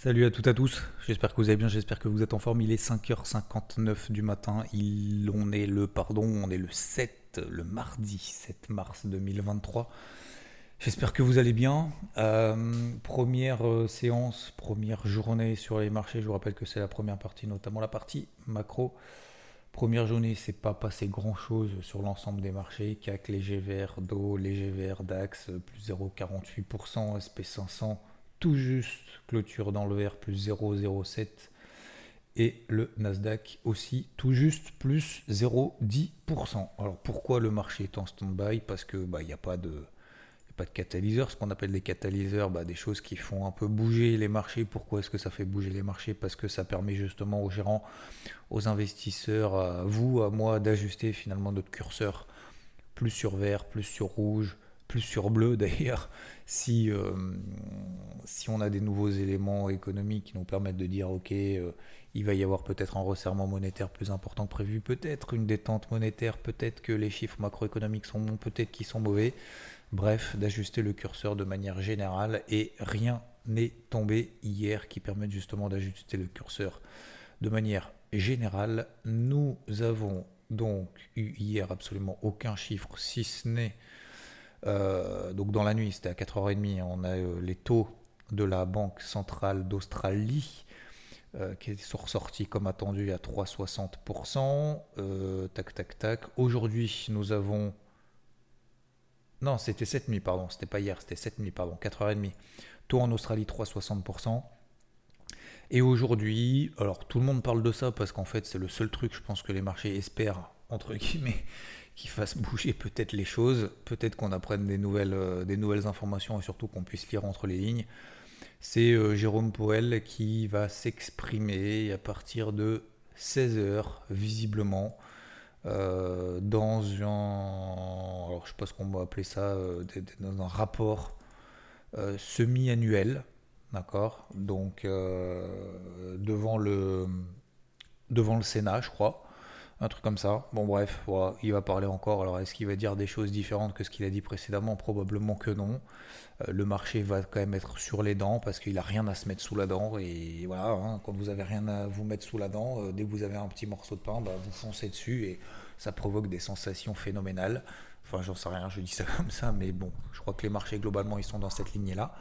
Salut à toutes et à tous, j'espère que vous allez bien, j'espère que vous êtes en forme. Il est 5h59 du matin, Il, on est le, pardon, on est le 7, le mardi 7 mars 2023. J'espère que vous allez bien. Euh, première euh, séance, première journée sur les marchés. Je vous rappelle que c'est la première partie, notamment la partie macro. Première journée, c'est pas passé grand chose sur l'ensemble des marchés. CAC léger vert, DO léger vert, DAX plus 0,48%, SP500 tout juste clôture dans le vert plus 0,07 et le Nasdaq aussi tout juste plus 0,10%. Alors pourquoi le marché est en stand-by? Parce que bah, il n'y a pas de pas de catalyseurs, ce qu'on appelle des catalyseurs, bah, des choses qui font un peu bouger les marchés. Pourquoi est-ce que ça fait bouger les marchés? Parce que ça permet justement aux gérants, aux investisseurs, à vous, à moi, d'ajuster finalement notre curseur. Plus sur vert, plus sur rouge, plus sur bleu d'ailleurs, si, euh, si on a des nouveaux éléments économiques qui nous permettent de dire ok, euh, il va y avoir peut-être un resserrement monétaire plus important que prévu, peut-être une détente monétaire, peut-être que les chiffres macroéconomiques sont bons, peut-être qu'ils sont mauvais. Bref, d'ajuster le curseur de manière générale et rien n'est tombé hier qui permette justement d'ajuster le curseur de manière générale. Nous avons donc eu hier absolument aucun chiffre, si ce n'est euh, donc dans la nuit, c'était à 4h30, on a euh, les taux de la Banque centrale d'Australie euh, qui sont ressortis comme attendu à 3,60%. tac, tac, tac. Aujourd'hui, nous avons non, c'était 7,5, pardon. C'était pas hier, c'était 7,5, pardon. 4h30. Taux en Australie, 3,60%. Et aujourd'hui, alors tout le monde parle de ça parce qu'en fait, c'est le seul truc, je pense, que les marchés espèrent, entre guillemets, qui fasse bouger peut-être les choses. Peut-être qu'on apprenne des nouvelles, euh, des nouvelles informations et surtout qu'on puisse lire entre les lignes. C'est euh, Jérôme Poel qui va s'exprimer à partir de 16h, visiblement. Euh, dans un, alors je sais pas ce qu'on va appeler ça, dans un rapport semi-annuel, d'accord? Donc devant le devant le Sénat, je crois, un truc comme ça. Bon bref, il va parler encore. Alors est-ce qu'il va dire des choses différentes que ce qu'il a dit précédemment? Probablement que non. le marché va quand même être sur les dents parce qu'il a rien à se mettre sous la dent et voilà, hein, quand vous avez rien à vous mettre sous la dent, dès que vous avez un petit morceau de pain, bah, vous foncez dessus et ça provoque des sensations phénoménales. Enfin, j'en sais rien, je dis ça comme ça, mais bon, je crois que les marchés globalement ils sont dans cette lignée-là.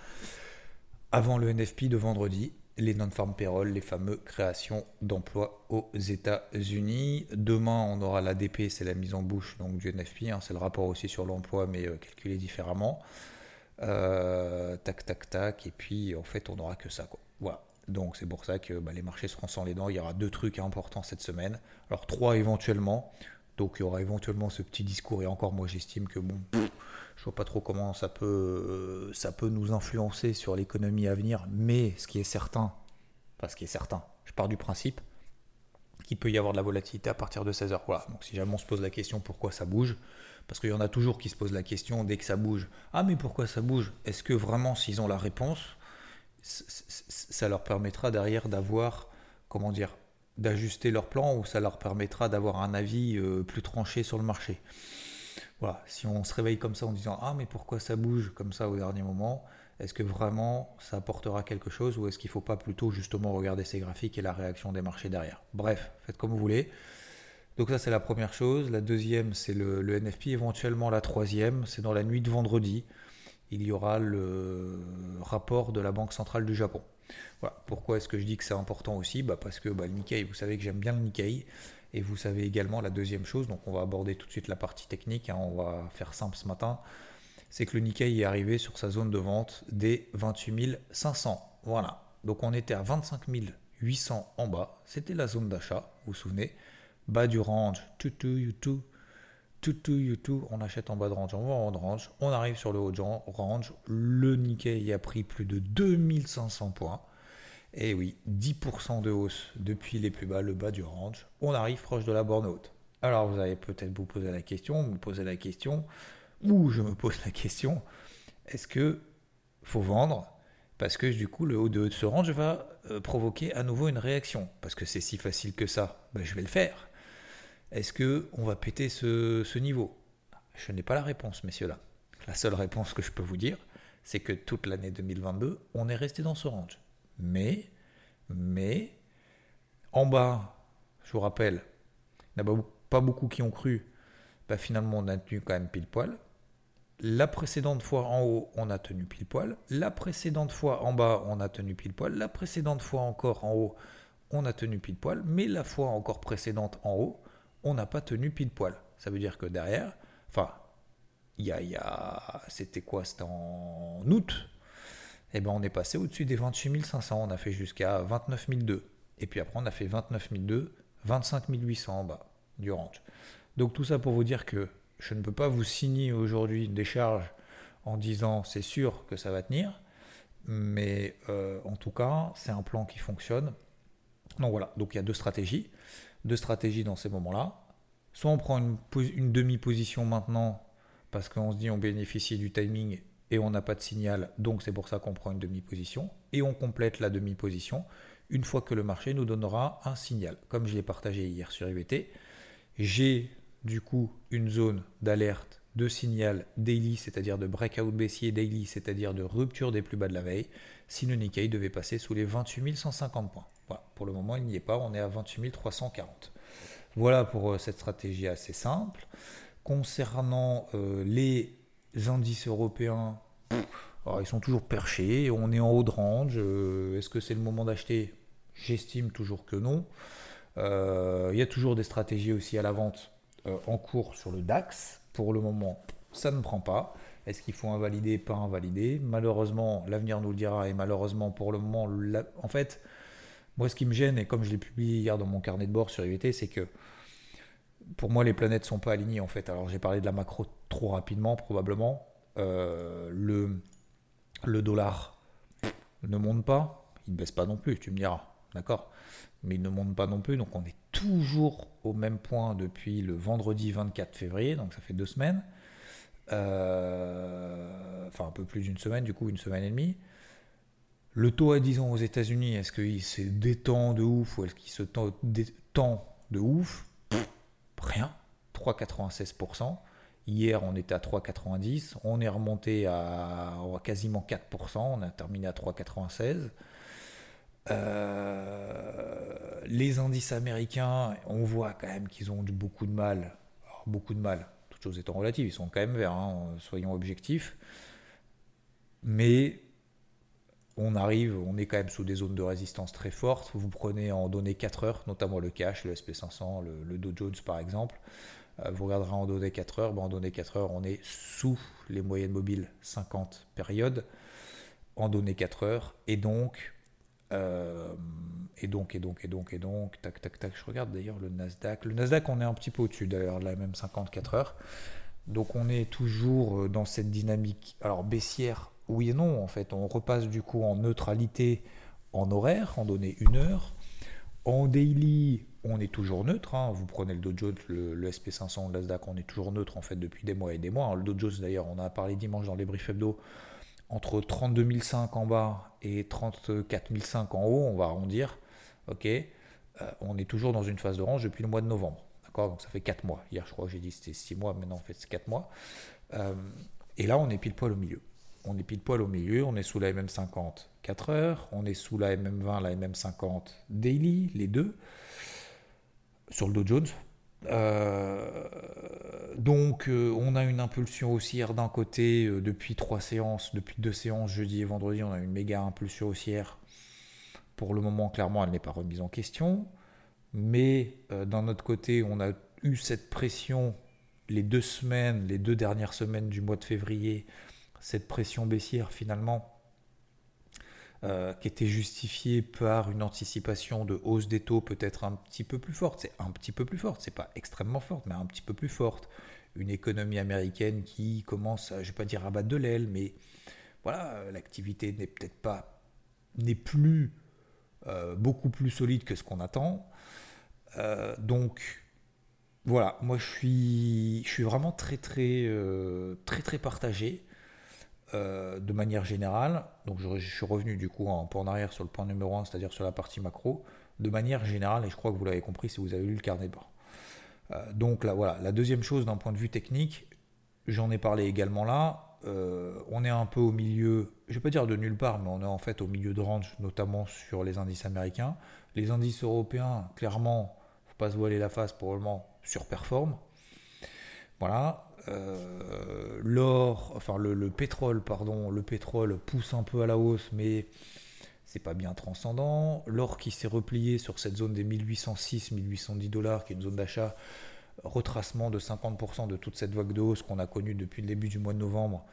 Avant le NFP de vendredi, les non-farm payroll, les fameux créations d'emplois aux États-Unis. Demain, on aura l'ADP, c'est la mise en bouche donc du NFP, hein, c'est le rapport aussi sur l'emploi, mais euh, calculé différemment. Euh, tac, tac, tac, et puis en fait, on n'aura que ça. Voilà. Donc c'est pour ça que bah, les marchés seront sans les dents. Il y aura deux trucs importants cette semaine. Alors trois éventuellement. Donc il y aura éventuellement ce petit discours et encore moi j'estime que bon, je vois pas trop comment ça peut, euh, ça peut nous influencer sur l'économie à venir, mais ce qui est certain, enfin ce qui est certain, je pars du principe qu'il peut y avoir de la volatilité à partir de 16h. Voilà, donc si jamais on se pose la question pourquoi ça bouge, parce qu'il y en a toujours qui se posent la question dès que ça bouge, ah mais pourquoi ça bouge? Est-ce que vraiment s'ils ont la réponse, ça leur permettra derrière d'avoir, comment dire, d'ajuster leur plan ou ça leur permettra d'avoir un avis euh, plus tranché sur le marché? Voilà, si on se réveille comme ça en disant Ah, mais pourquoi ça bouge comme ça au dernier moment Est-ce que vraiment ça apportera quelque chose ou est-ce qu'il ne faut pas plutôt justement regarder ces graphiques et la réaction des marchés derrière? Bref, faites comme vous voulez. Donc, ça, c'est la première chose. La deuxième, c'est le, NFP. Éventuellement, la troisième, c'est dans la nuit de vendredi. Il y aura le rapport de la Banque centrale du Japon. Voilà. Pourquoi est-ce que je dis que c'est important aussi? Bah Parce que bah, le Nikkei, vous savez que j'aime bien le Nikkei. Et vous savez également la deuxième chose, donc on va aborder tout de suite la partie technique, hein, on va faire simple ce matin, c'est que le Nikkei est arrivé sur sa zone de vente des 28 500. Voilà. Donc on était à 25 800 en bas, c'était la zone d'achat, vous vous souvenez, bas du range 2222 tout, tout, tout, on achète en bas de range, on va en haut de range, on arrive sur le haut de range, le Nikkei a pris plus de 2500 points. Et oui, 10% de hausse depuis les plus bas, le bas du range. On arrive proche de la borne haute. Alors vous allez peut-être vous poser la question, vous poser la question, ou je me pose la question, est-ce que faut vendre parce que du coup le haut de ce range va euh, provoquer à nouveau une réaction? Parce que c'est si facile que ça, ben, je vais le faire. Est-ce que on va péter ce, niveau? Je n'ai pas la réponse, messieurs là. La seule réponse que je peux vous dire, c'est que toute l'année 2022, on est resté dans ce range. Mais, mais, en bas, je vous rappelle, il n'y a pas beaucoup qui ont cru, bah finalement on a tenu quand même pile poil. La précédente fois en haut, on a tenu pile poil. La précédente fois en bas, on a tenu pile poil. La précédente fois encore en haut, on a tenu pile poil. Mais la fois encore précédente en haut, on n'a pas tenu pile poil. Ça veut dire que derrière, enfin, il y a, y a c'était quoi C'était en août. Eh ben on est passé au-dessus des 28 500. On a fait jusqu'à 29 200. Et puis après, on a fait 29 200, 25 800 en bas du range. Donc tout ça pour vous dire que je ne peux pas vous signer aujourd'hui des charges en disant c'est sûr que ça va tenir. Mais euh, en tout cas, c'est un plan qui fonctionne. Donc voilà, donc il y a deux stratégies de stratégie dans ces moments-là. Soit on prend une, une demi-position maintenant parce qu'on se dit on bénéficie du timing et on n'a pas de signal, donc c'est pour ça qu'on prend une demi-position, et on complète la demi-position une fois que le marché nous donnera un signal. Comme je l'ai partagé hier sur IVT, j'ai du coup une zone d'alerte, de signal daily, c'est-à-dire de breakout baissier daily, c'est-à-dire de rupture des plus bas de la veille, si le Nikkei devait passer sous les 28 150 points. Voilà, pour le moment, il n'y est pas, on est à 28 340. Voilà pour euh, cette stratégie assez simple. Concernant euh, les indices européens, ils sont toujours perchés, on est en haut de range. Euh, est-ce que c'est le moment d'acheter? J'estime toujours que non. Il y a toujours des stratégies aussi à la vente en cours sur le DAX. Pour le moment, ça ne prend pas. Est-ce qu'il faut invalider, pas invalider Malheureusement, l'avenir nous le dira, et malheureusement, pour le moment, en fait, moi, ce qui me gêne, et comme je l'ai publié hier dans mon carnet de bord sur IVT, c'est que pour moi, les planètes ne sont pas alignées en fait. Alors, j'ai parlé de la macro trop rapidement, probablement. Euh, le, le dollar ne monte pas, il ne baisse pas non plus, tu me diras, d'accord? Mais il ne monte pas non plus, donc on est toujours au même point depuis le vendredi 24 février, donc ça fait deux semaines. Euh, enfin, un peu plus d'une semaine, du coup, une semaine et demie. Le taux à 10 ans aux États-Unis, est-ce qu'il se détend de ouf ou est-ce qu'il se détend de ouf? Rien. 3,96%. Hier, on était à 3,90. On est remonté à, quasiment 4%. On a terminé à 3,96. Euh, les indices américains, on voit quand même qu'ils ont beaucoup de mal. beaucoup de mal. Toutes choses étant relatives, ils sont quand même verts, hein, soyons objectifs. Mais on arrive, on est quand même sous des zones de résistance très fortes. Vous prenez en données 4 heures, notamment le cash, le SP500, le, Dow Jones par exemple. Euh, vous regarderez en données 4 heures. en données 4 heures, on est sous les moyennes mobiles 50 périodes en données 4 heures. Et donc, euh, et donc, et donc, et donc, et donc, tac, tac, tac. Je regarde d'ailleurs le Nasdaq. Le Nasdaq, on est un petit peu au-dessus d'ailleurs la même 54 heures. Donc on est toujours euh, dans cette dynamique, alors baissière oui et non, en fait. On repasse du coup en neutralité en horaire, en données une heure. En daily, on est toujours neutre. Hein. Vous prenez le Dow Jones, le, SP500, le Nasdaq, on est toujours neutre en fait depuis des mois et des mois. Le Dow Jones d'ailleurs, on a parlé dimanche dans les briefs hebdo, entre 32 500 en bas et 34 500 en haut, on va arrondir. Ok, euh, on est toujours dans une phase de range depuis le mois de novembre. D'accord, donc ça fait 4 mois. Hier, je crois que j'ai dit c'était 6 mois, maintenant en fait c'est 4 mois. Euh, et là, on est pile poil au milieu on est pile poil au milieu, on est sous la MM50 4 heures, on est sous la MM20, la MM50 daily, les deux, sur le Dow Jones. Euh, donc euh, on a une impulsion haussière d'un côté euh, depuis trois séances, depuis deux séances, jeudi et vendredi, on a une méga impulsion haussière. Pour le moment, clairement, elle n'est pas remise en question. Mais d'un autre côté, on a eu cette pression les deux semaines, les deux dernières semaines du mois de février, cette pression baissière finalement euh, qui était justifiée par une anticipation de hausse des taux peut-être un petit peu plus forte. C'est un petit peu plus forte, c'est pas extrêmement forte, mais un petit peu plus forte. une économie américaine qui commence, à, je vais pas dire à battre de l'aile, mais voilà, l'activité n'est peut-être pas, n'est plus euh, beaucoup plus solide que ce qu'on attend. Euh, donc voilà, moi je suis, je suis vraiment très très très très partagé de manière générale. Donc je, suis revenu du coup en arrière sur le point numéro 1, c'est-à-dire sur la partie macro, de manière générale, et je crois que vous l'avez compris si vous avez lu le carnet de bord. donc là voilà, la deuxième chose d'un point de vue technique, j'en ai parlé également là, euh, on est un peu au milieu, je ne vais pas dire de nulle part, mais on est en fait au milieu de range, notamment sur les indices américains. Les indices européens, clairement, faut pas se voiler la face, probablement surperforment. Voilà. Euh, l'or, enfin le, pétrole, pardon, le pétrole pousse un peu à la hausse, mais c'est pas bien transcendant. L'or qui s'est replié sur cette zone des 1806-1810 dollars, qui est une zone d'achat, retracement de 50% de toute cette vague de hausse qu'on a connue depuis le début du mois de novembre,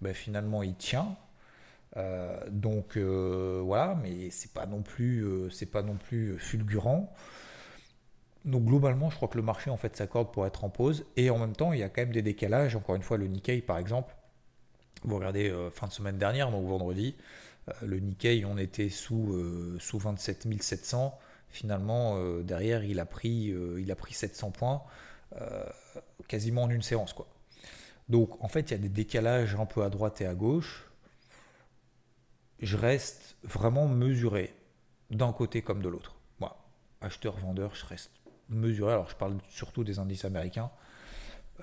ben finalement il tient. Euh, donc euh, voilà, mais c'est pas non plus, c'est pas non plus fulgurant. Donc globalement, je crois que le marché en fait s'accorde pour être en pause et en même temps, il y a quand même des décalages. Encore une fois, le Nikkei par exemple, vous regardez fin de semaine dernière, donc vendredi, le Nikkei, on était sous sous 27 700. Finalement, derrière, il a pris il a pris 700 points. Euh, quasiment en une séance. Quoi. Donc en fait, il y a des décalages un peu à droite et à gauche. Je reste vraiment mesuré d'un côté comme de l'autre. Moi, acheteur-vendeur, je reste mesuré. Alors je parle surtout des indices américains.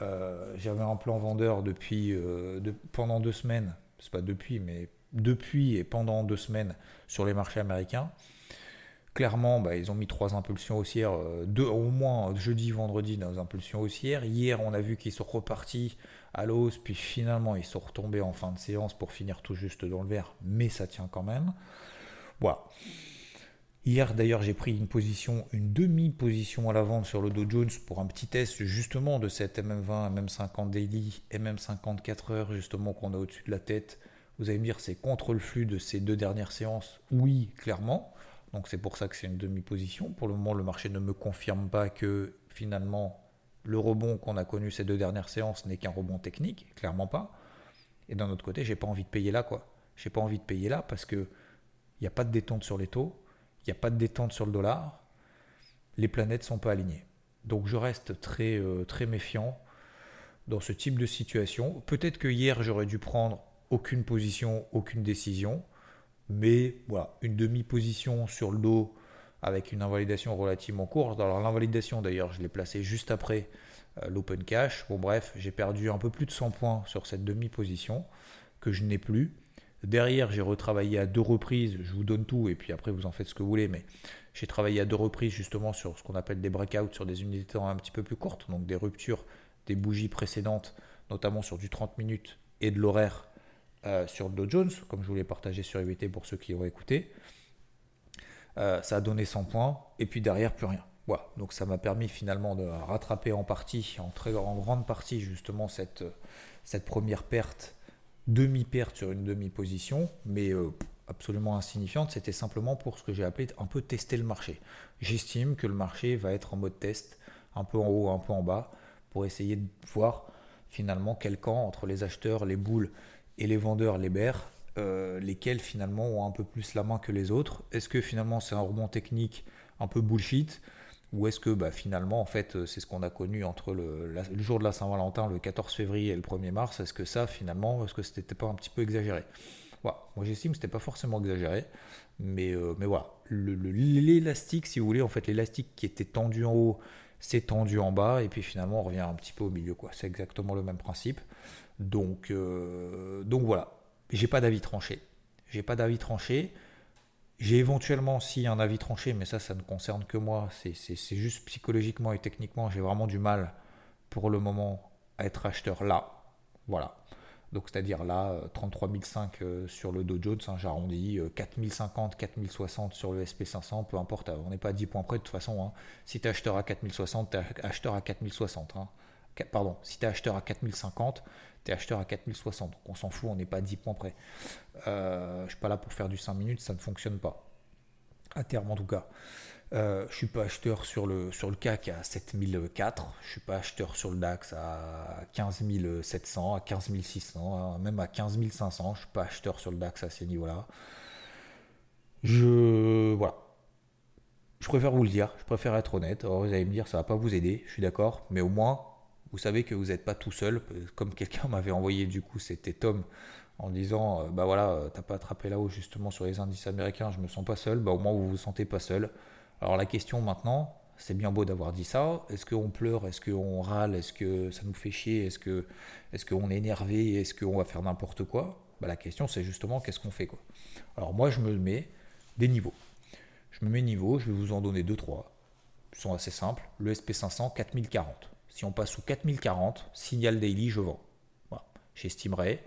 Euh, j'avais un plan vendeur depuis euh, pendant deux semaines. C'est pas depuis, mais depuis et pendant deux semaines sur les marchés américains. Clairement, bah, ils ont mis trois impulsions haussières, euh, deux, au moins jeudi, vendredi, dans les impulsions haussières. Hier, on a vu qu'ils sont repartis à l'hausse, puis finalement, ils sont retombés en fin de séance pour finir tout juste dans le vert, mais ça tient quand même. Voilà. Hier, d'ailleurs, j'ai pris une position, une demi-position à la vente sur le Dow Jones pour un petit test justement de cette MM20, MM50 daily, MM50 4 heures, justement, qu'on a au-dessus de la tête. Vous allez me dire, c'est contre le flux de ces deux dernières séances? Oui, clairement. Donc c'est pour ça que c'est une demi-position. Pour le moment, le marché ne me confirme pas que finalement le rebond qu'on a connu ces deux dernières séances n'est qu'un rebond technique, clairement pas. Et d'un autre côté, j'ai pas envie de payer là quoi. J'ai pas envie de payer là parce que il n'y a pas de détente sur les taux, il n'y a pas de détente sur le dollar, les planètes sont pas alignées. Donc je reste très euh, très méfiant dans ce type de situation. Peut-être que hier j'aurais dû prendre aucune position, aucune décision. Mais voilà, une demi-position sur le dos avec une invalidation relativement courte. Alors l'invalidation d'ailleurs, je l'ai placée juste après euh, l'open cash. Bon bref, j'ai perdu un peu plus de 100 points sur cette demi-position que je n'ai plus. Derrière, j'ai retravaillé à deux reprises, je vous donne tout et puis après vous en faites ce que vous voulez, mais j'ai travaillé à deux reprises justement sur ce qu'on appelle des breakouts sur des unités temps un petit peu plus courtes, donc des ruptures des bougies précédentes, notamment sur du 30 minutes et de l'horaire euh, sur le Dow Jones, comme je vous l'ai partagé sur IBT pour ceux qui ont écouté. Euh, ça a donné 100 points, et puis derrière, plus rien. Voilà. Donc ça m'a permis finalement de rattraper en partie, en, très, grande partie justement cette première perte, demi-perte sur une demi-position, mais euh, absolument insignifiante. C'était simplement pour ce que j'ai appelé un peu tester le marché. J'estime que le marché va être en mode test, un peu en haut, un peu en bas, pour essayer de voir finalement quel camp entre les acheteurs, les boules et les vendeurs, les bears, euh, lesquels finalement ont un peu plus la main que les autres. Est-ce que finalement c'est un rebond technique un peu bullshit? Ou est-ce que bah, finalement en fait c'est ce qu'on a connu entre le, jour de la Saint-Valentin, le 14 février et le 1er mars Est-ce que ça finalement, est-ce que c'était pas un petit peu exagéré? Moi j'estime que c'était pas forcément exagéré, mais, euh, voilà. L'élastique, si vous voulez, en fait l'élastique qui était tendu en haut s'est tendu en bas et puis finalement on revient un petit peu au milieu. C'est exactement le même principe. Donc, euh, donc voilà, j'ai pas d'avis tranché. J'ai pas d'avis tranché. J'ai éventuellement si un avis tranché, mais ça, ça ne concerne que moi. C'est juste psychologiquement et techniquement, j'ai vraiment du mal pour le moment à être acheteur là. Voilà. Donc c'est-à-dire là, 33 euh, 500 euh, sur le Dow Jones, hein, j'arrondis, 4050, 4060 sur le SP500, peu importe, on n'est pas à 10 points près de toute façon. Hein. Si tu es acheteur à 4060, tu es acheteur à 4060. Hein. Pardon, si tu es acheteur à 4050, acheteur à 4060. Donc on s'en fout, on n'est pas à 10 points près. Euh, je suis pas là pour faire du 5 minutes, ça ne fonctionne pas. à terme en tout cas. Euh, je suis pas acheteur sur le, sur le CAC à 7004, je suis pas acheteur sur le DAX à 15700, à 15600, hein, même à 15500, je suis pas acheteur sur le DAX à ces niveaux-là. Je voilà. Je préfère vous le dire, je préfère être honnête. Vous allez me dire ça va pas vous aider, je suis d'accord, mais au moins vous savez que vous n'êtes pas tout seul. Comme quelqu'un m'avait envoyé du coup, c'était Tom en disant euh, bah voilà, euh, t'as pas attrapé là-haut justement sur les indices américains, je me sens pas seul. Bah au moins vous vous sentez pas seul. Alors la question maintenant, c'est bien beau d'avoir dit ça. Est-ce qu'on pleure? Est-ce qu'on râle? Est-ce que ça nous fait chier? Est-ce que est-ce qu'on est énervé? Est-ce qu'on va faire n'importe quoi? Bah, La question c'est justement qu'est-ce qu'on fait quoi? Alors moi je me mets des niveaux. Je me mets niveau, je vais vous en donner 2-3. Ils sont assez simples. Le SP500 4040. Si on passe sous 4040, signal daily, je vends. J'estimerais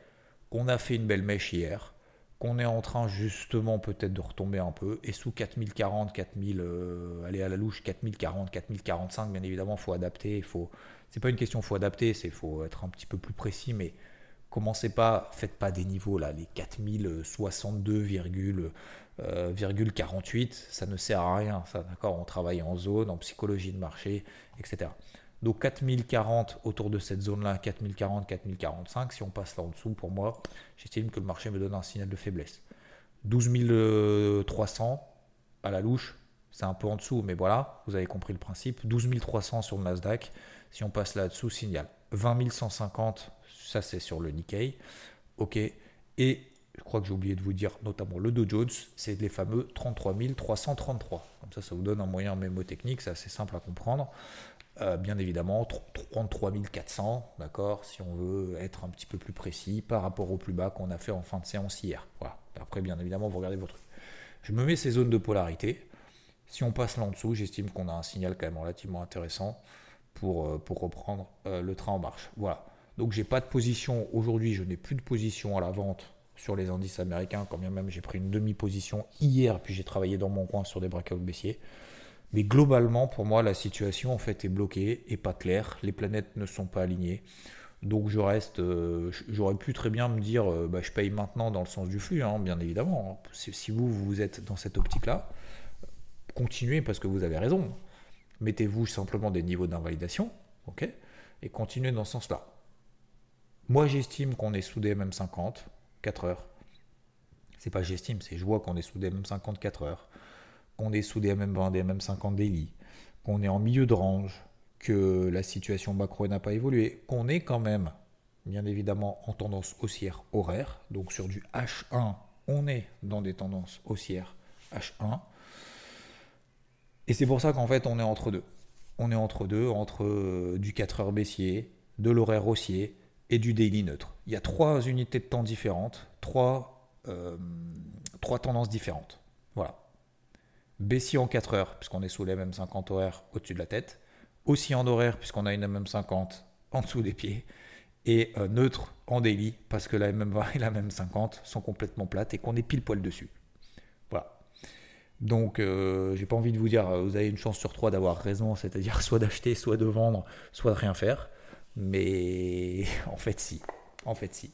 qu'on a fait une belle mèche hier, qu'on est en train justement peut-être de retomber un peu, et sous 4040, 4000, euh, aller à la louche, 4040, 4045, bien évidemment, il faut adapter, il faut, c'est pas une question, faut adapter, c'est faut être un petit peu plus précis, mais commencez pas, faites pas des niveaux là, les 4062,48, euh, ça ne sert à rien, d'accord, on travaille en zone, en psychologie de marché, etc. Donc 4040 autour de cette zone-là, 4040, 4045. Si on passe là en dessous, pour moi, j'estime que le marché me donne un signal de faiblesse. 12300 à la louche, c'est un peu en dessous, mais voilà, vous avez compris le principe. 12300 sur le Nasdaq, si on passe là-dessous, signal. 20150, ça c'est sur le Nikkei. Ok. Et je crois que j'ai oublié de vous dire, notamment le Dow Jones, c'est les fameux 33 333. Comme ça, ça vous donne un moyen mémotechnique, c'est assez simple à comprendre. Euh, bien évidemment, 33 400, d'accord, si on veut être un petit peu plus précis par rapport au plus bas qu'on a fait en fin de séance hier. Voilà. Après, bien évidemment, vous regardez votre. Je me mets ces zones de polarité. Si on passe là en dessous, j'estime qu'on a un signal quand même relativement intéressant pour, euh, pour reprendre euh, le train en marche. Voilà. Donc, j'ai pas de position aujourd'hui, je n'ai plus de position à la vente sur les indices américains, quand bien même j'ai pris une demi-position hier, puis j'ai travaillé dans mon coin sur des breakouts baissiers. Mais globalement, pour moi, la situation en fait est bloquée et pas claire. Les planètes ne sont pas alignées. Donc je reste, euh, j'aurais pu très bien me dire, euh, bah, je paye maintenant dans le sens du flux, hein, bien évidemment. Si vous, vous êtes dans cette optique-là, continuez parce que vous avez raison. Mettez-vous simplement des niveaux d'invalidation, ok, et continuez dans ce sens-là. Moi, j'estime qu'on est sous des MM50, 4 heures. C'est pas j'estime, c'est je vois qu'on est sous des MM50, 4 heures qu'on est sous des MM20, des MM50 daily, qu'on est en milieu de range, que la situation macro n'a pas évolué, qu'on est quand même, bien évidemment, en tendance haussière horaire. Donc sur du H1, on est dans des tendances haussières H1. Et c'est pour ça qu'en fait, on est entre deux. On est entre deux, entre euh, du 4 heures baissier, de l'horaire haussier et du daily neutre. Il y a trois unités de temps différentes, trois, euh, trois tendances différentes. Voilà baissier en 4 heures, puisqu'on est sous les MM50 horaires au-dessus de la tête, aussi en horaire, puisqu'on a une MM50 en dessous des pieds, et euh, neutre en daily, parce que la MM20 et la MM50 sont complètement plates et qu'on est pile poil dessus. Voilà. Donc, euh, j'ai pas envie de vous dire, euh, vous avez une chance sur trois d'avoir raison, c'est-à-dire soit d'acheter, soit de vendre, soit de rien faire. Mais en fait, si. En fait, si.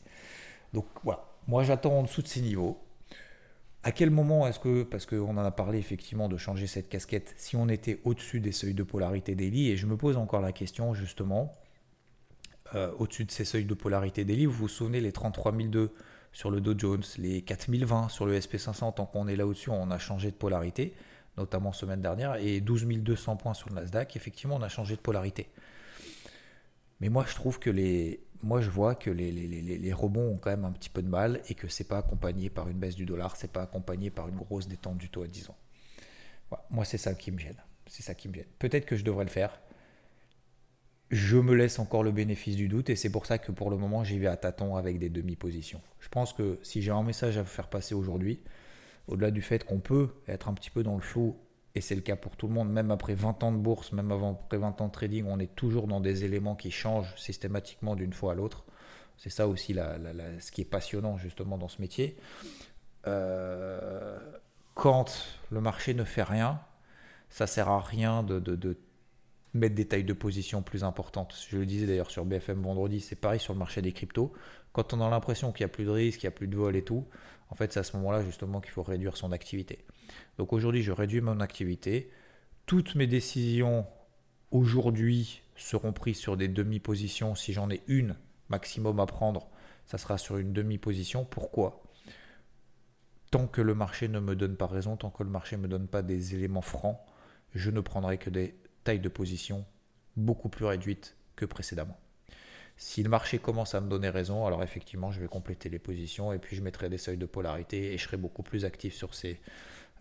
Donc, voilà. Moi, j'attends en dessous de ces niveaux. À quel moment est-ce que, parce qu'on en a parlé effectivement de changer cette casquette, si on était au-dessus des seuils de polarité daily, et je me pose encore la question justement, euh, au-dessus de ces seuils de polarité daily, vous vous souvenez les 33002 sur le Dow Jones, les 4020 sur le SP500, tant qu'on est là au-dessus, on a changé de polarité, notamment semaine dernière, et 12200 points sur le Nasdaq, effectivement, on a changé de polarité. Mais moi, je trouve que les, moi, je vois que les, les, rebonds ont quand même un petit peu de mal et que c'est pas accompagné par une baisse du dollar, c'est pas accompagné par une grosse détente du taux à 10 ans. Moi, c'est ça qui me gêne. C'est ça qui me gêne. Peut-être que je devrais le faire. Je me laisse encore le bénéfice du doute et c'est pour ça que pour le moment, j'y vais à tâtons avec des demi-positions. Je pense que si j'ai un message à vous faire passer aujourd'hui, au-delà du fait qu'on peut être un petit peu dans le flou et c'est le cas pour tout le monde, même après 20 ans de bourse, même après 20 ans de trading, on est toujours dans des éléments qui changent systématiquement d'une fois à l'autre. C'est ça aussi ce qui est passionnant justement dans ce métier. Euh, quand le marché ne fait rien, ça sert à rien de, mettre des tailles de position plus importantes. Je le disais d'ailleurs sur BFM vendredi, c'est pareil sur le marché des cryptos. Quand on a l'impression qu'il n'y a plus de risque, qu'il n'y a plus de vol et tout, en fait, c'est à ce moment-là justement qu'il faut réduire son activité. Donc aujourd'hui, je réduis mon activité. Toutes mes décisions aujourd'hui seront prises sur des demi-positions. Si j'en ai une maximum à prendre, ça sera sur une demi-position. Pourquoi? Tant que le marché ne me donne pas raison, tant que le marché ne me donne pas des éléments francs, je ne prendrai que des tailles de position beaucoup plus réduites que précédemment. Si le marché commence à me donner raison, alors effectivement, je vais compléter les positions et puis je mettrai des seuils de polarité et je serai beaucoup plus actif sur, ces,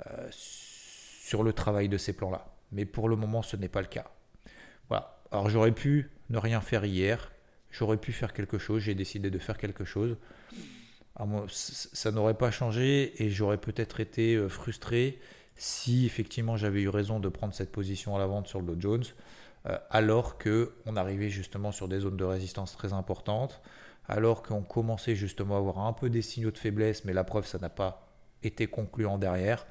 euh, sur le travail de ces plans-là. Mais pour le moment, ce n'est pas le cas. Voilà. Alors j'aurais pu ne rien faire hier, j'aurais pu faire quelque chose, j'ai décidé de faire quelque chose. ça n'aurait pas changé et j'aurais peut-être été euh, frustré si effectivement j'avais eu raison de prendre cette position à la vente sur le Dow Jones, euh, alors qu'on arrivait justement sur des zones de résistance très importantes, alors qu'on commençait justement à avoir un peu des signaux de faiblesse, mais la preuve, ça n'a pas été concluant derrière.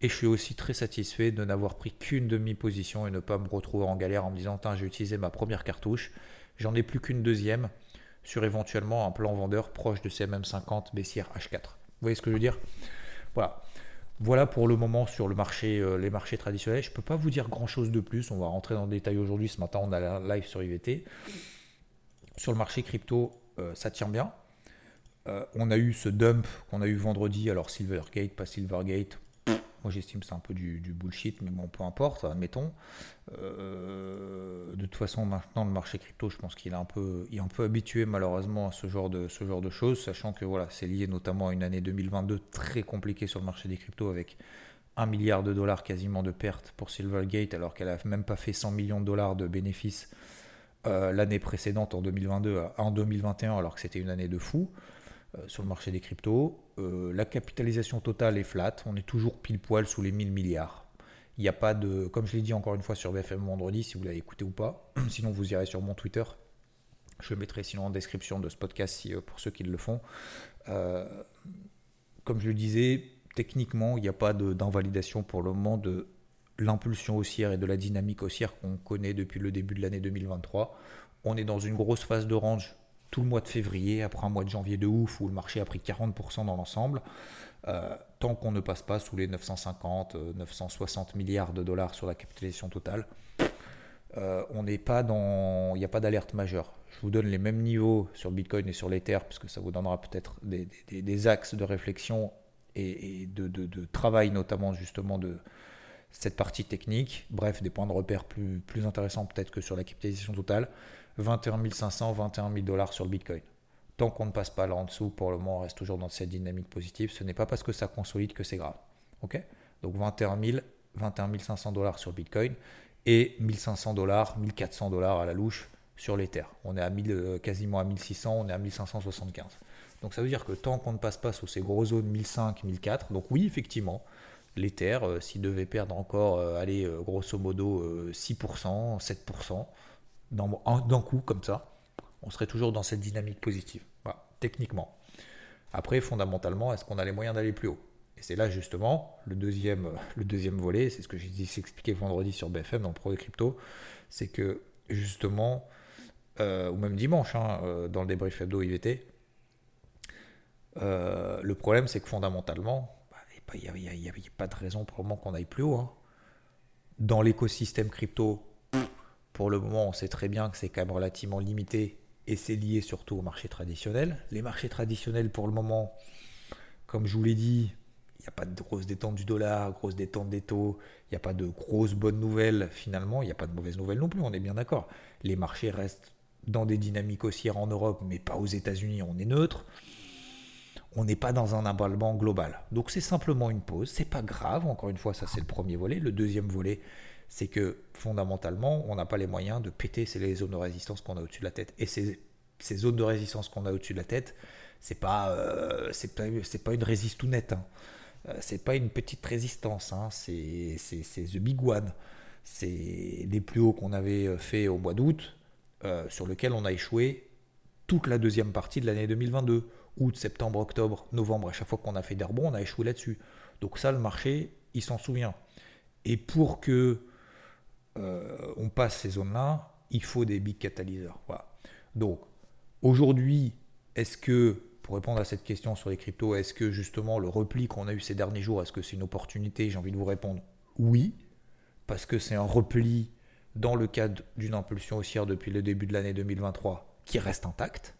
Et je suis aussi très satisfait de n'avoir pris qu'une demi-position et ne pas me retrouver en galère en me disant j'ai utilisé ma première cartouche, j'en ai plus qu'une deuxième sur éventuellement un plan vendeur proche de CMM50 baissière H4. Vous voyez ce que je veux dire? Voilà. Voilà pour le moment sur euh, les marchés traditionnels. Je ne peux pas vous dire grand chose de plus. On va rentrer dans le détail aujourd'hui. Ce matin, on a la live sur IVT. Sur le marché crypto, euh, ça tient bien. Euh, on a eu ce dump qu'on a eu vendredi. Alors Silvergate, pas Silvergate, moi, j'estime que c'est un peu du, bullshit, mais bon, peu importe, admettons. Euh, de toute façon, maintenant, le marché crypto, je pense qu'il est un peu, il est un peu habitué malheureusement à ce genre de, ce genre de choses, sachant que voilà, c'est lié notamment à une année 2022 très compliquée sur le marché des cryptos avec un milliard de dollars quasiment de pertes pour Silvergate, alors qu'elle n'a même pas fait 100 millions de dollars de bénéfices euh, l'année précédente en 2022, en 2021, alors que c'était une année de fou. Euh, sur le marché des cryptos. Euh, la capitalisation totale est flat, on est toujours pile poil sous les 1000 milliards. Il n'y a pas de, comme je l'ai dit encore une fois sur BFM vendredi, si vous l'avez écouté ou pas, sinon vous irez sur mon Twitter. Je mettrai sinon en description de ce podcast si, euh, pour ceux qui le font. comme je le disais, techniquement, il n'y a pas d'invalidation pour le moment de l'impulsion haussière et de la dynamique haussière qu'on connaît depuis le début de l'année 2023. On est dans une grosse phase de range tout le mois de février, après un mois de janvier de ouf où le marché a pris 40% dans l'ensemble, euh, tant qu'on ne passe pas sous les 950, 960 euh, milliards de dollars sur la capitalisation totale, euh, on n'est pas dans, il n'y a pas d'alerte majeure. Je vous donne les mêmes niveaux sur Bitcoin et sur l'Ether, parce que ça vous donnera peut-être des, axes de réflexion et, de, travail, notamment justement de cette partie technique. Bref, des points de repère plus intéressants peut-être que sur la capitalisation totale. 21 500, 21 000 dollars sur le Bitcoin. Tant qu'on ne passe pas là en dessous, pour le moment, on reste toujours dans cette dynamique positive. Ce n'est pas parce que ça consolide que c'est grave. Donc 21 000, 21 500 dollars sur Bitcoin et 1500 dollars, 1400 dollars à la louche sur l'Ether. On est à 1000, euh, quasiment à 1600, on est à 1575. Donc ça veut dire que tant qu'on ne passe pas sous ces gros zones 1005, 1004, donc oui, effectivement, l'Ether, euh, s'il devait perdre encore, euh, allez, grosso modo 6%, 7%, d'un coup comme ça, on serait toujours dans cette dynamique positive, techniquement. Après, fondamentalement, est-ce qu'on a les moyens d'aller plus haut? Et c'est là justement le deuxième, le deuxième volet, c'est ce que j'ai dit, expliqué vendredi sur BFM dans le Pro de Crypto, c'est que justement, euh, ou même dimanche, hein, euh, dans le débrief hebdo IVT, euh, le problème c'est que fondamentalement, il n'y a, pas de raison pour le moment qu'on aille plus haut. Hein. Dans l'écosystème crypto, pour le moment, on sait très bien que c'est quand même relativement limité et c'est lié surtout au marché traditionnel. Les marchés traditionnels, pour le moment, comme je vous l'ai dit, il n'y a pas de grosse détente du dollar, grosse détente des taux, il n'y a pas de grosses bonnes nouvelles finalement, il n'y a pas de mauvaises nouvelles non plus, on est bien d'accord. Les marchés restent dans des dynamiques haussières en Europe, mais pas aux États-Unis, on est neutre. On n'est pas dans un emballement global. Donc c'est simplement une pause, c'est pas grave, encore une fois, ça c'est le premier volet. Le deuxième volet, c'est que fondamentalement, on n'a pas les moyens de péter les zones de résistance qu'on a au-dessus de la tête. Et ces, zones de résistance qu'on a au-dessus de la tête, c'est pas, euh, c'est pas, pas, une résistounette. Hein. Euh, c'est pas une petite résistance. Hein. C'est, the big one. C'est les plus hauts qu'on avait fait au mois d'août, euh, sur lequel on a échoué toute la deuxième partie de l'année 2022. Août, septembre, octobre, novembre, à chaque fois qu'on a fait des rebonds, on a échoué là-dessus. Donc ça, le marché, il s'en souvient. Et pour que on passe ces zones-là, il faut des big catalyseurs. Voilà. Donc, aujourd'hui, est-ce que, pour répondre à cette question sur les cryptos, est-ce que justement le repli qu'on a eu ces derniers jours, est-ce que c'est une opportunité J'ai envie de vous répondre oui, parce que c'est un repli dans le cadre d'une impulsion haussière depuis le début de l'année 2023 qui reste intacte.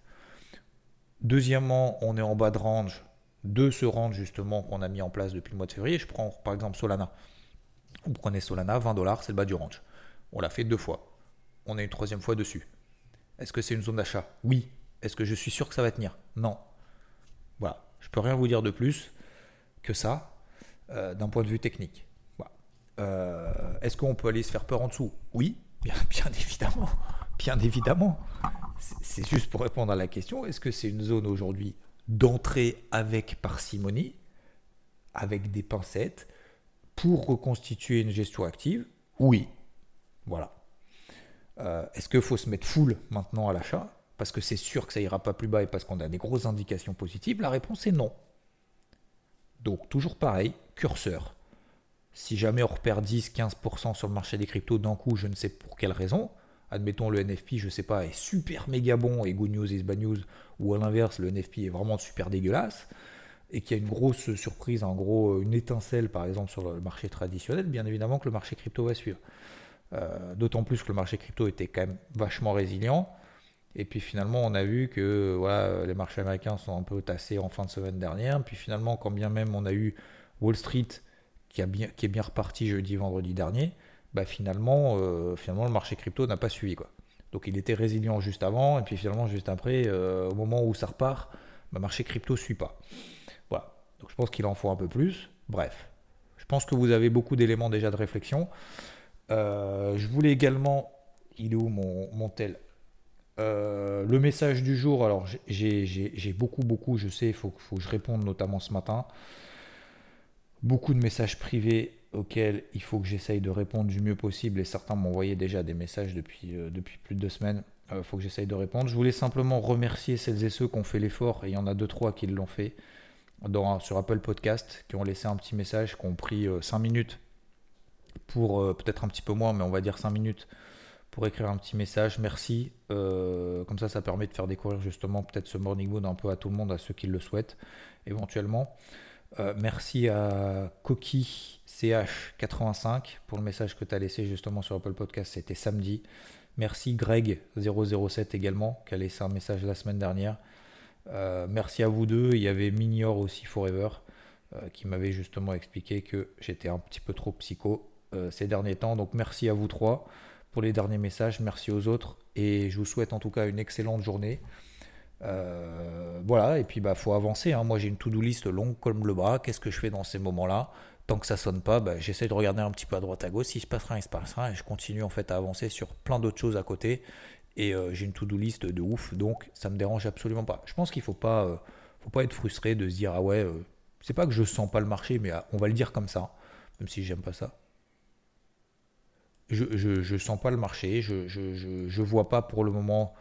Deuxièmement, on est en bas de range de ce range justement qu'on a mis en place depuis le mois de février. Je prends par exemple Solana. Vous prenez Solana, 20 dollars, c'est le bas du range. On l'a fait deux fois. On est une troisième fois dessus. Est-ce que c'est une zone d'achat? Oui. Est-ce que je suis sûr que ça va tenir? Non. Voilà. Je peux rien vous dire de plus que ça euh, d'un point de vue technique. Euh, est-ce qu'on peut aller se faire peur en dessous? Oui, bien évidemment. Bien évidemment. C'est juste pour répondre à la question, est-ce que c'est une zone aujourd'hui d'entrée avec parcimonie, avec des pincettes, pour reconstituer une gestion active Oui. Voilà. Euh, est-ce qu'il faut se mettre full maintenant à l'achat Parce que c'est sûr que ça ira pas plus bas et parce qu'on a des grosses indications positives? La réponse est non. Donc toujours pareil, curseur. Si jamais on repère 10-15% sur le marché des cryptos d'un coup, je ne sais pour quelle raison, admettons le NFP, je ne sais pas, est super méga bon et good news is bad news, ou à l'inverse, le NFP est vraiment super dégueulasse, et qu'il y a une grosse surprise, en gros, une étincelle par exemple sur le marché traditionnel, bien évidemment que le marché crypto va suivre. Euh, d'autant plus que le marché crypto était quand même vachement résilient. Et puis finalement, on a vu que les marchés américains sont un peu tassés en fin de semaine dernière. Puis finalement, quand bien même on a eu Wall Street qui, est bien reparti jeudi, vendredi dernier, bah finalement, euh, finalement le marché crypto n'a pas suivi. Quoi. Donc il était résilient juste avant, et puis finalement juste après, euh, au moment où ça repart, le bah, marché crypto ne suit pas. Voilà. Donc je pense qu'il en faut un peu plus. Bref, je pense que vous avez beaucoup d'éléments déjà de réflexion. Euh, je voulais également, il est où mon, tel Le message du jour, alors j'ai beaucoup, beaucoup, je sais, il faut, que je réponde notamment ce matin beaucoup de messages privés auxquels il faut que j'essaye de répondre du mieux possible et certains m'envoyaient déjà des messages depuis, euh, depuis plus de deux semaines. Il euh, faut que j'essaye de répondre. Je voulais simplement remercier celles et ceux qui ont fait l'effort, et il y en a deux, trois qui l'ont fait dans, sur Apple Podcast, qui ont laissé un petit message, qui ont pris euh, cinq minutes pour, peut-être un petit peu moins, mais on va dire cinq minutes pour écrire un petit message. Merci. comme ça, ça permet de faire découvrir justement peut-être ce Morning Mood un peu à tout le monde, à ceux qui le souhaitent éventuellement. Euh, merci à Coqui CH85 pour le message que tu as laissé justement sur Apple Podcast, c'était samedi. Merci Greg007 également qui a laissé un message la semaine dernière. Euh, merci à vous deux. Il y avait Minior aussi Forever euh, qui m'avait justement expliqué que j'étais un petit peu trop psycho ces derniers temps. Donc merci à vous trois pour les derniers messages. Merci aux autres et je vous souhaite en tout cas une excellente journée. Euh, voilà, et puis bah faut avancer. Hein. Moi j'ai une to-do list longue comme le bras. Qu'est-ce que je fais dans ces moments-là? Tant que ça sonne pas, bah, j'essaie de regarder un petit peu à droite à gauche. Si se passe rien, il se passe rien. Et je continue en fait à avancer sur plein d'autres choses à côté. Et euh, j'ai une to-do list de ouf, donc ça me dérange absolument pas. Je pense qu'il faut pas, euh, faut pas être frustré de se dire ah ouais, c'est pas que je sens pas le marché, mais ah, on va le dire comme ça, même si j'aime pas ça. Je, je, sens pas le marché, je, je, je, vois pas pour le moment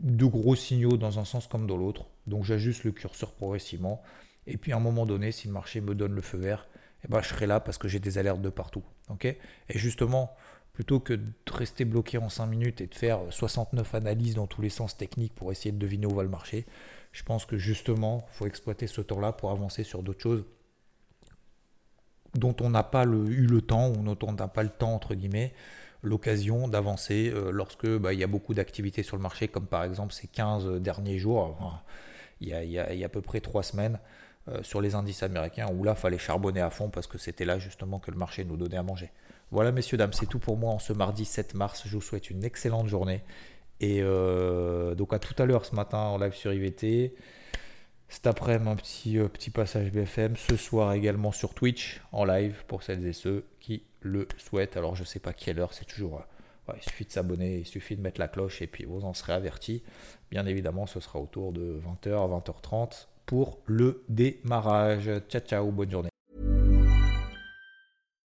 de gros signaux dans un sens comme dans l'autre. Donc j'ajuste le curseur progressivement. Et puis à un moment donné, si le marché me donne le feu vert, eh ben, je serai là parce que j'ai des alertes de partout. et justement, plutôt que de rester bloqué en 5 minutes et de faire 69 analyses dans tous les sens techniques pour essayer de deviner où va le marché, je pense que justement, il faut exploiter ce temps-là pour avancer sur d'autres choses dont on n'a pas eu le temps ou dont on n'a pas le temps, entre guillemets, l'occasion d'avancer euh, lorsque bah, il y a beaucoup d'activités sur le marché, comme par exemple ces 15 derniers jours, il, y a, à peu près 3 semaines, euh, sur les indices américains, où là, il fallait charbonner à fond parce que c'était là justement que le marché nous donnait à manger. Voilà, messieurs, dames, c'est tout pour moi en ce mardi 7 mars. Je vous souhaite une excellente journée. Et euh, donc à tout à l'heure ce matin en live sur IVT. Cet après-midi, un petit, petit passage BFM. Ce soir également sur Twitch en live pour celles et ceux qui le souhaite. Alors je sais pas quelle heure, c'est toujours... Euh, il suffit de s'abonner, il suffit de mettre la cloche et puis vous en serez avertis. Bien évidemment, ce sera autour de 20h, 20h30 pour le démarrage. Ciao, ciao, bonne journée.